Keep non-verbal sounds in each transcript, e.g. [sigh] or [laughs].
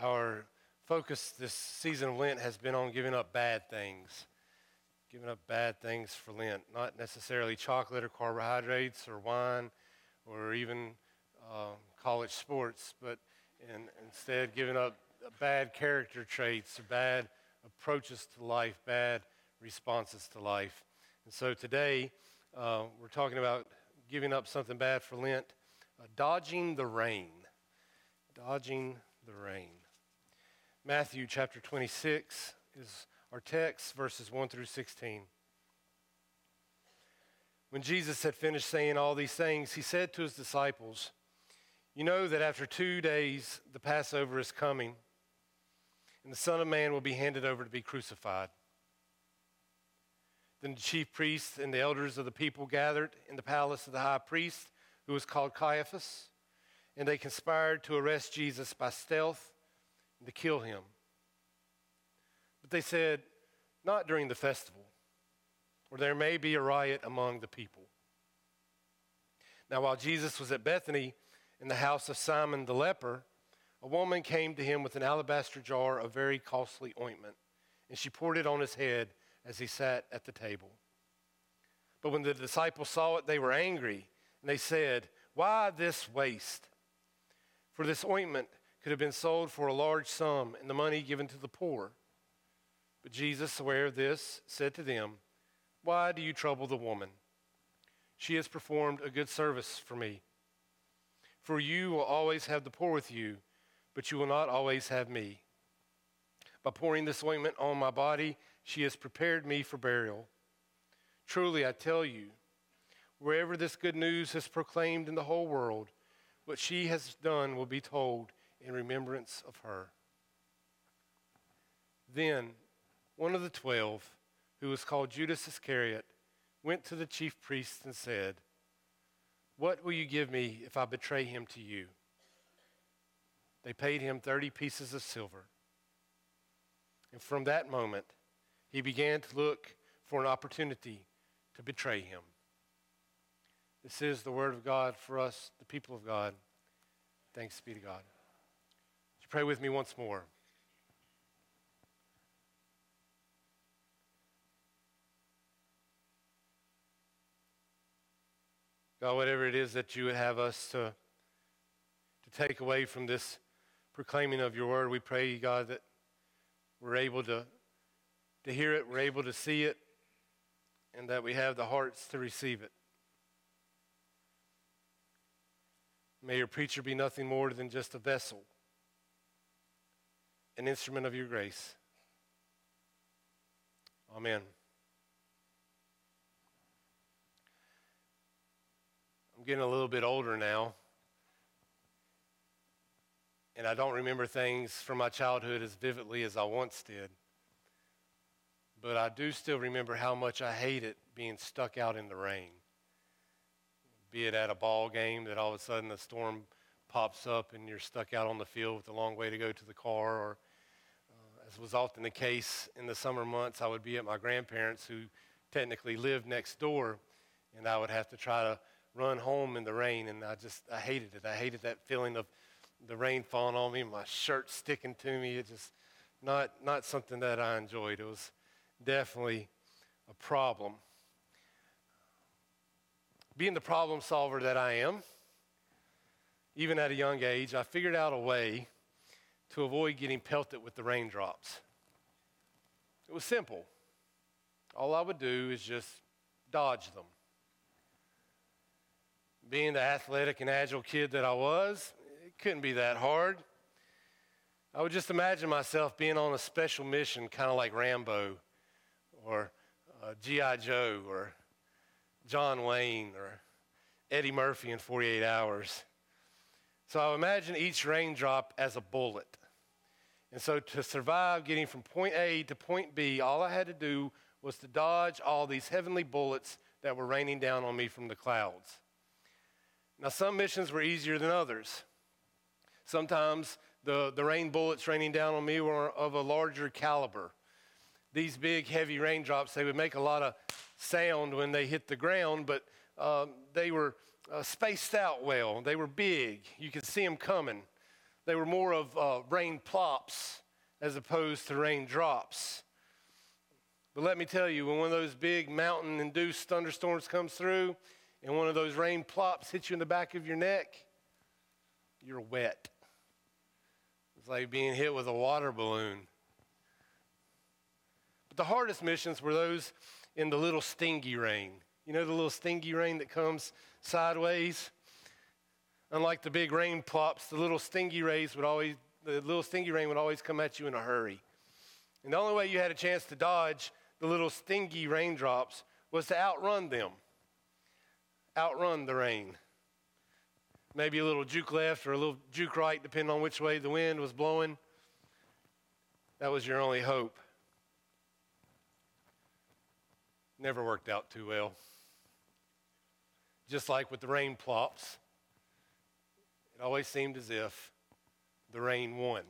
Our focus this season of Lent has been on giving up bad things. Giving up bad things for Lent, not necessarily chocolate or carbohydrates or wine or even uh, college sports, but in, instead giving up bad character traits bad approaches to life, bad responses to life. And so today uh, we're talking about giving up something bad for Lent, uh, dodging the rain. Dodging the rain. Matthew chapter 26 is our text, verses 1 through 16. When Jesus had finished saying all these things, he said to his disciples, You know that after two days the Passover is coming, and the Son of Man will be handed over to be crucified. Then the chief priests and the elders of the people gathered in the palace of the high priest, who was called Caiaphas, and they conspired to arrest Jesus by stealth and to kill him. But they said, Not during the festival, or there may be a riot among the people. Now, while Jesus was at Bethany in the house of Simon the leper, a woman came to him with an alabaster jar of very costly ointment, and she poured it on his head as he sat at the table. But when the disciples saw it, they were angry, and they said, Why this waste? For this ointment could have been sold for a large sum and the money given to the poor. But Jesus, aware of this, said to them, Why do you trouble the woman? She has performed a good service for me. For you will always have the poor with you, but you will not always have me. By pouring this ointment on my body, she has prepared me for burial. Truly, I tell you, wherever this good news is proclaimed in the whole world, what she has done will be told in remembrance of her. Then one of the twelve, who was called Judas Iscariot, went to the chief priests and said, What will you give me if I betray him to you? They paid him 30 pieces of silver. And from that moment, he began to look for an opportunity to betray him. This is the word of God for us, the people of God. Thanks be to God. Would you pray with me once more? God, whatever it is that you would have us to, to take away from this proclaiming of your word, we pray, God, that we're able to to hear it, we're able to see it, and that we have the hearts to receive it. May your preacher be nothing more than just a vessel, an instrument of your grace. Amen. I'm getting a little bit older now, and I don't remember things from my childhood as vividly as I once did. But I do still remember how much I hated being stuck out in the rain. Be it at a ball game that all of a sudden the storm pops up and you're stuck out on the field with a long way to go to the car, or uh, as was often the case in the summer months, I would be at my grandparents who technically lived next door, and I would have to try to run home in the rain, and I just I hated it. I hated that feeling of the rain falling on me, my shirt sticking to me. It just not not something that I enjoyed. It was definitely a problem. Being the problem solver that I am, even at a young age, I figured out a way to avoid getting pelted with the raindrops. It was simple. All I would do is just dodge them. Being the athletic and agile kid that I was, it couldn't be that hard. I would just imagine myself being on a special mission, kind of like Rambo, or uh, G.I. Joe or John Wayne or Eddie Murphy in 48 hours. So I imagine each raindrop as a bullet. And so to survive getting from point A to point B, all I had to do was to dodge all these heavenly bullets that were raining down on me from the clouds. Now, some missions were easier than others. Sometimes the, the rain bullets raining down on me were of a larger caliber these big, heavy raindrops, they would make a lot of sound when they hit the ground, but um, they were uh, spaced out well. They were big. You could see them coming. they were more of uh, rain plops as opposed to rain drops. But let me tell you, when one of those big mountain induced thunderstorms comes through and one of those rain plops hits you in the back of your neck, you're wet. It's like being hit with a water balloon. But the hardest missions were those in the little stingy rain. You know the little stingy rain that comes sideways? Unlike the big rain plops, the little stingy rays would always the little stingy rain would always come at you in a hurry. And the only way you had a chance to dodge the little stingy raindrops was to outrun them. Outrun the rain. Maybe a little juke left or a little juke right, depending on which way the wind was blowing. That was your only hope. Never worked out too well. Just like with the rain plops, it always seemed as if the rain won.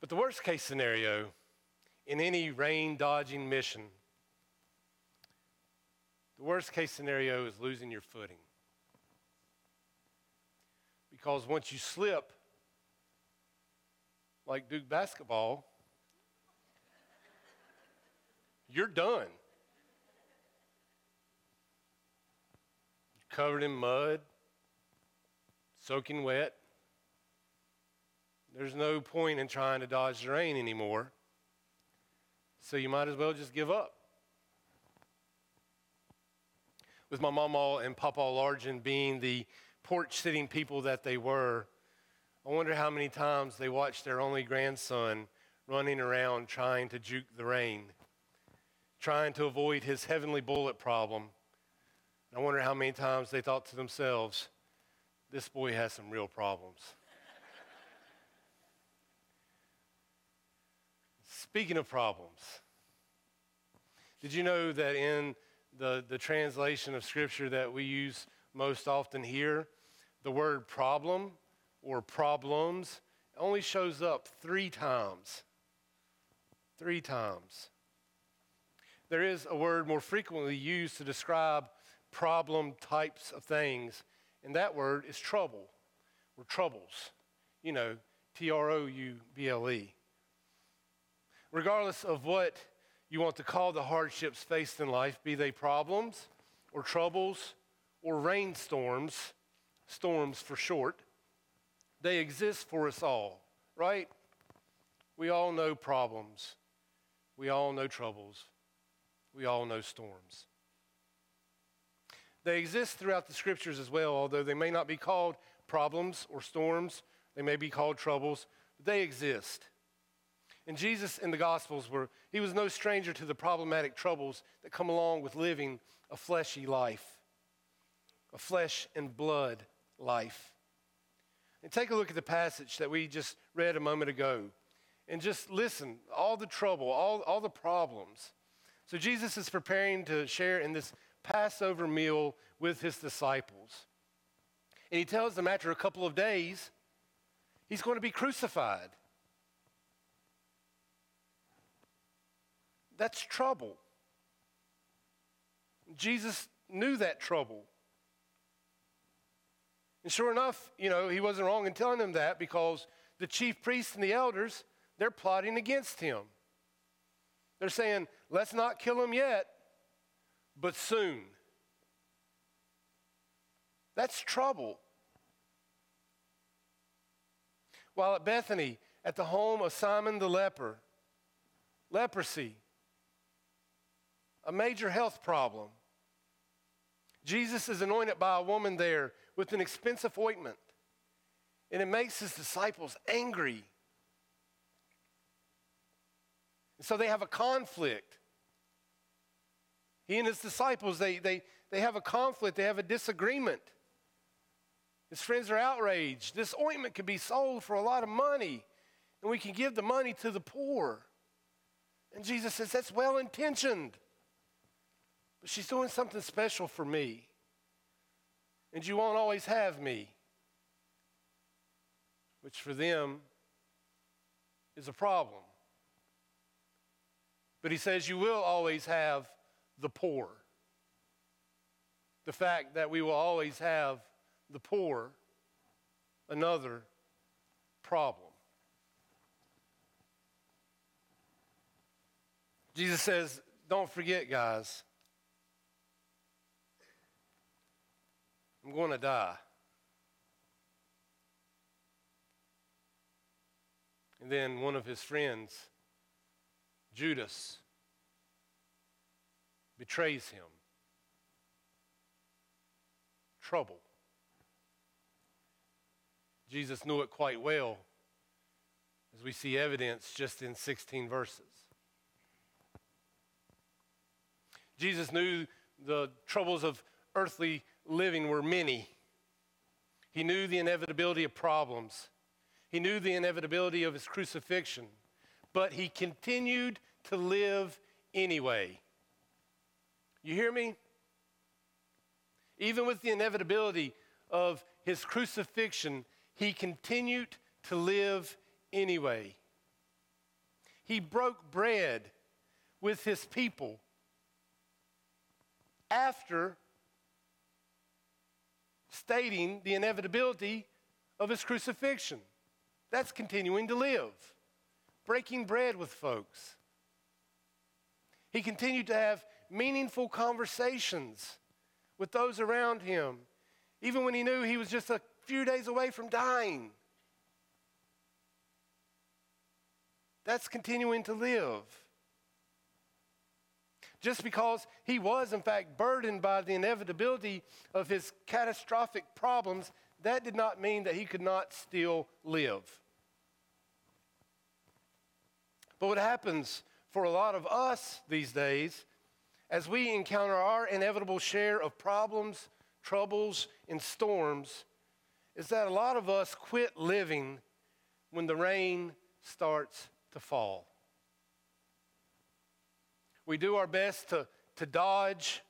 But the worst case scenario in any rain dodging mission, the worst case scenario is losing your footing. Because once you slip, like Duke basketball, you're done. Covered in mud, soaking wet. There's no point in trying to dodge the rain anymore. So you might as well just give up. With my mama and papa Largen being the porch sitting people that they were, I wonder how many times they watched their only grandson running around trying to juke the rain, trying to avoid his heavenly bullet problem. I wonder how many times they thought to themselves, this boy has some real problems. [laughs] Speaking of problems, did you know that in the, the translation of Scripture that we use most often here, the word problem or problems only shows up three times? Three times. There is a word more frequently used to describe problem types of things, and that word is trouble or troubles. You know, T R O U B L E. Regardless of what you want to call the hardships faced in life, be they problems or troubles or rainstorms, storms for short, they exist for us all, right? We all know problems. We all know troubles. We all know storms. They exist throughout the scriptures as well, although they may not be called problems or storms, they may be called troubles, but they exist. And Jesus in the Gospels were, he was no stranger to the problematic troubles that come along with living a fleshy life, a flesh and blood life. And take a look at the passage that we just read a moment ago and just listen, all the trouble, all, all the problems. So Jesus is preparing to share in this Passover meal with his disciples. And he tells them after a couple of days, he's going to be crucified. That's trouble. Jesus knew that trouble. And sure enough, you know, he wasn't wrong in telling them that because the chief priests and the elders, they're plotting against him. They're saying, let's not kill him yet but soon. That's trouble. While at Bethany, at the home of Simon the leper, leprosy, a major health problem. Jesus is anointed by a woman there with an expensive ointment, and it makes his disciples angry. And so they have a conflict. He and his disciples, they, they, they have a conflict, they have a disagreement. His friends are outraged. This ointment could be sold for a lot of money, and we can give the money to the poor. And Jesus says, That's well intentioned. But she's doing something special for me. And you won't always have me, which for them is a problem. But he says, You will always have the poor. The fact that we will always have the poor another problem. Jesus says, Don't forget, guys, I'm going to die. And then one of his friends, Judas, betrays him. Trouble. Jesus knew it quite well, as we see evidence just in 16 verses. Jesus knew the troubles of earthly living were many. He knew the inevitability of problems. He knew the inevitability of his crucifixion, but he continued to live anyway. You hear me? Even with the inevitability of his crucifixion, he continued to live anyway. He broke bread with his people after stating the inevitability of his crucifixion. That's continuing to live, breaking bread with folks. He continued to have meaningful conversations with those around him, even when he knew he was just a few days away from dying. That's continuing to live. Just because he was, in fact, burdened by the inevitability of his catastrophic problems, that did not mean that he could not still live. But what happens for a lot of us these days, as we encounter our inevitable share of problems, troubles, and storms, is that a lot of us quit living when the rain starts to fall. We do our best to, to dodge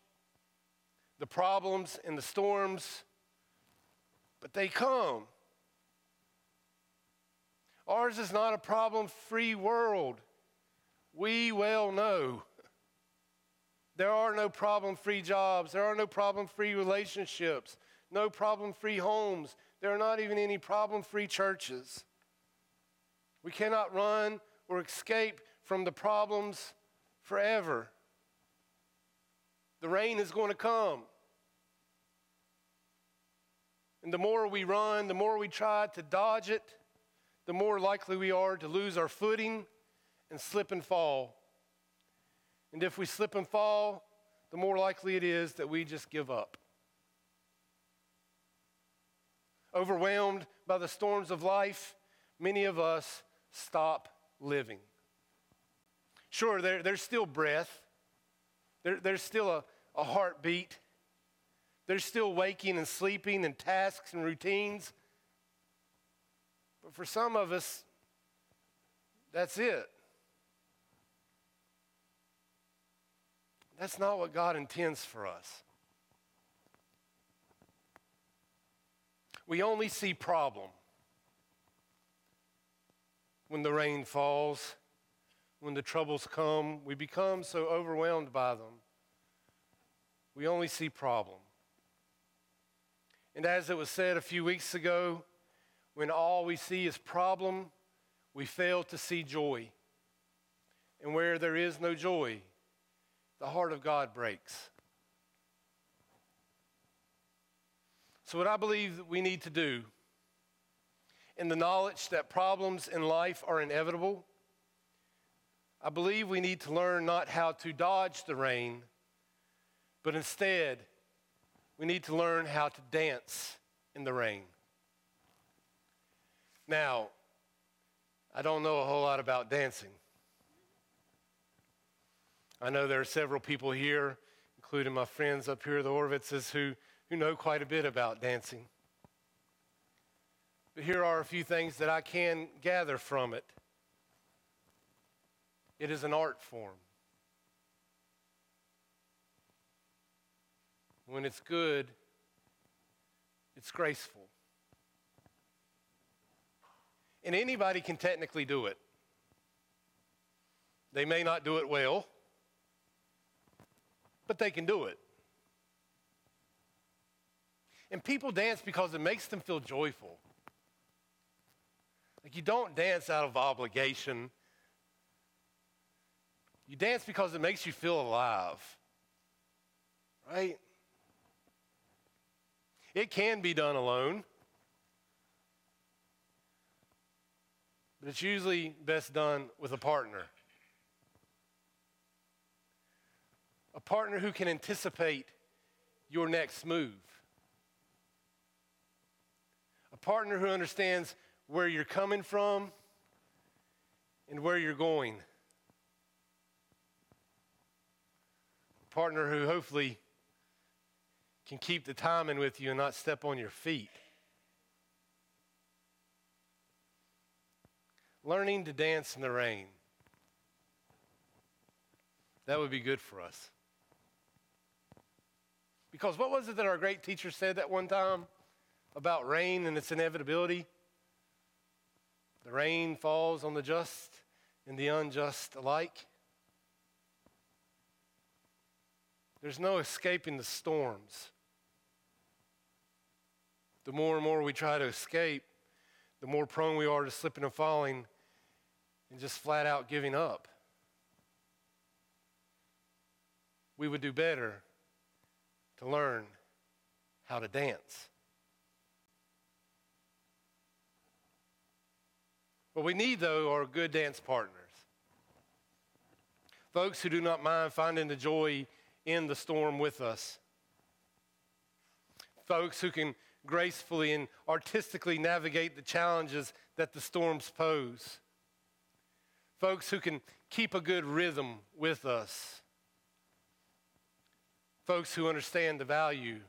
the problems and the storms, but they come. Ours is not a problem free world. We well know. There are no problem free jobs. There are no problem free relationships. No problem free homes. There are not even any problem free churches. We cannot run or escape from the problems forever. The rain is going to come. And the more we run, the more we try to dodge it, the more likely we are to lose our footing and slip and fall. And if we slip and fall, the more likely it is that we just give up. Overwhelmed by the storms of life, many of us stop living. Sure, there, there's still breath, there, there's still a, a heartbeat, there's still waking and sleeping and tasks and routines. But for some of us, that's it. That's not what God intends for us. We only see problem when the rain falls when the troubles come, we become so overwhelmed by them, we only see problem. And as it was said a few weeks ago, when all we see is problem, we fail to see joy. And where there is no joy, the heart of God breaks. So, what I believe that we need to do, in the knowledge that problems in life are inevitable, I believe we need to learn not how to dodge the rain, but instead, we need to learn how to dance in the rain. Now, I don't know a whole lot about dancing. I know there are several people here, including my friends up here, the Orvitzes, who, who know quite a bit about dancing. But here are a few things that I can gather from it. It is an art form. When it's good, it's graceful. And anybody can technically do it. They may not do it well, but they can do it. And people dance because it makes them feel joyful. Like you don't dance out of obligation. You dance because it makes you feel alive. Right? It can be done alone. But it's usually best done with a partner. A partner who can anticipate your next move. A partner who understands where you're coming from and where you're going. A partner who hopefully can keep the timing with you and not step on your feet. Learning to dance in the rain. That would be good for us. Because what was it that our great teacher said that one time about rain and its inevitability? The rain falls on the just and the unjust alike. There's no escaping the storms. The more and more we try to escape, the more prone we are to slipping and falling and just flat out giving up. We would do better to learn how to dance. What we need, though, are good dance partners. Folks who do not mind finding the joy in the storm with us. Folks who can gracefully and artistically navigate the challenges that the storms pose. Folks who can keep a good rhythm with us. Folks who understand the value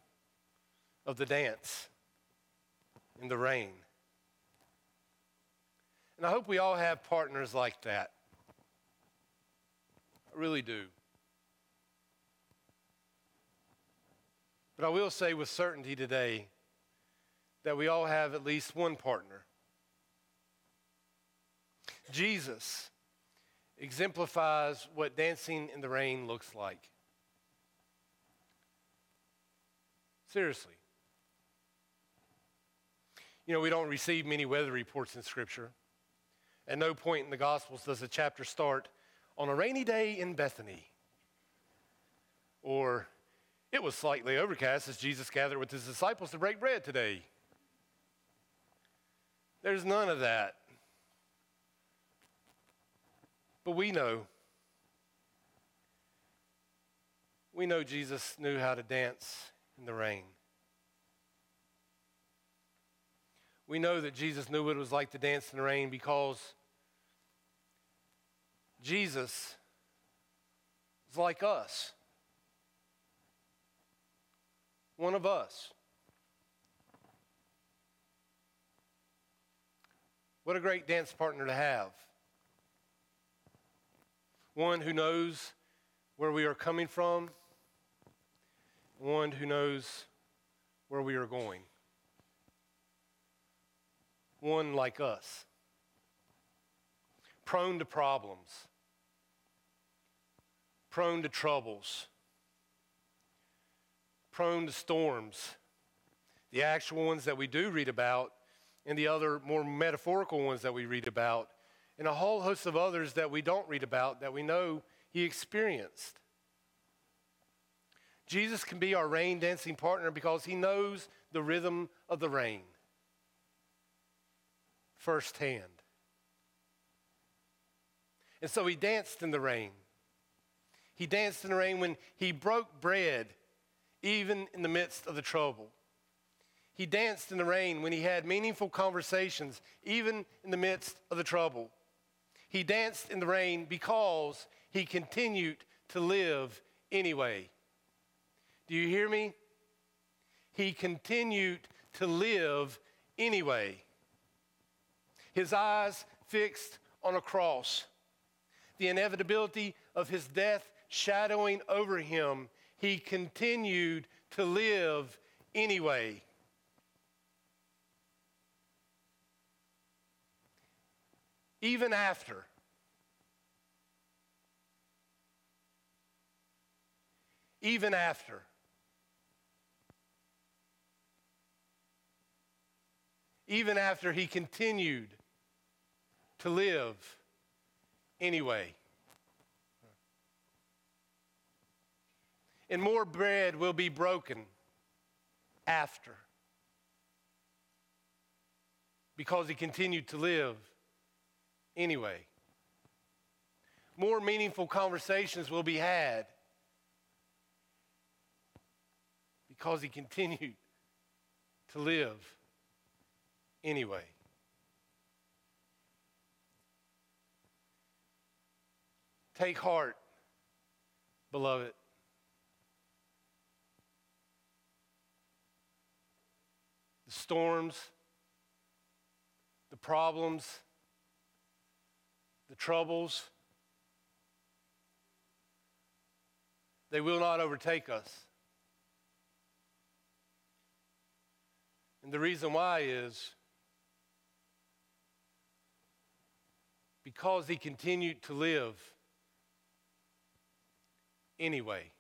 of the dance in the rain. And I hope we all have partners like that. I really do. But I will say with certainty today that we all have at least one partner. Jesus exemplifies what dancing in the rain looks like. Seriously. You know, we don't receive many weather reports in Scripture. At no point in the Gospels does a chapter start on a rainy day in Bethany. Or it was slightly overcast as Jesus gathered with his disciples to break bread today. There's none of that. But we know. We know Jesus knew how to dance in the rain. We know that Jesus knew what it was like to dance in the rain because Jesus is like us, one of us. What a great dance partner to have. One who knows where we are coming from, one who knows where we are going. One like us, prone to problems, prone to troubles, prone to storms, the actual ones that we do read about and the other more metaphorical ones that we read about, and a whole host of others that we don't read about that we know he experienced. Jesus can be our rain dancing partner because he knows the rhythm of the rain firsthand. And so he danced in the rain. He danced in the rain when he broke bread, even in the midst of the trouble. He danced in the rain when he had meaningful conversations, even in the midst of the trouble. He danced in the rain because he continued to live anyway. Do you hear me? He continued to live anyway. His eyes fixed on a cross, the inevitability of his death shadowing over him, he continued to live anyway. even after. Even after. Even after he continued to live anyway. And more bread will be broken after because he continued to live anyway. More meaningful conversations will be had because he continued to live anyway. Take heart, beloved. The storms, the problems, the troubles, they will not overtake us. And the reason why is because he continued to live anyway.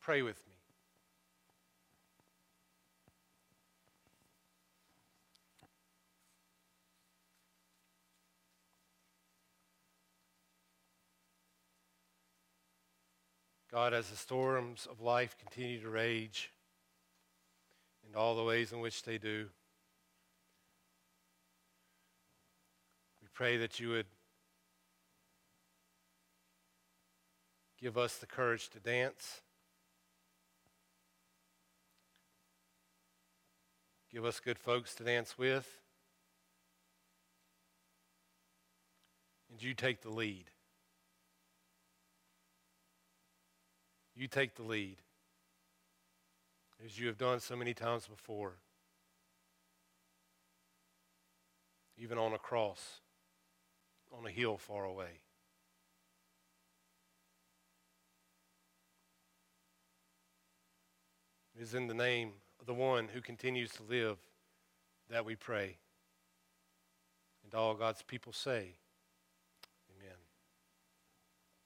Pray with me. God, as the storms of life continue to rage in all the ways in which they do, pray that you would give us the courage to dance. Give us good folks to dance with. And you take the lead. You take the lead, as you have done so many times before, even on a cross, on a hill far away. It is in the name of the one who continues to live that we pray. And all God's people say,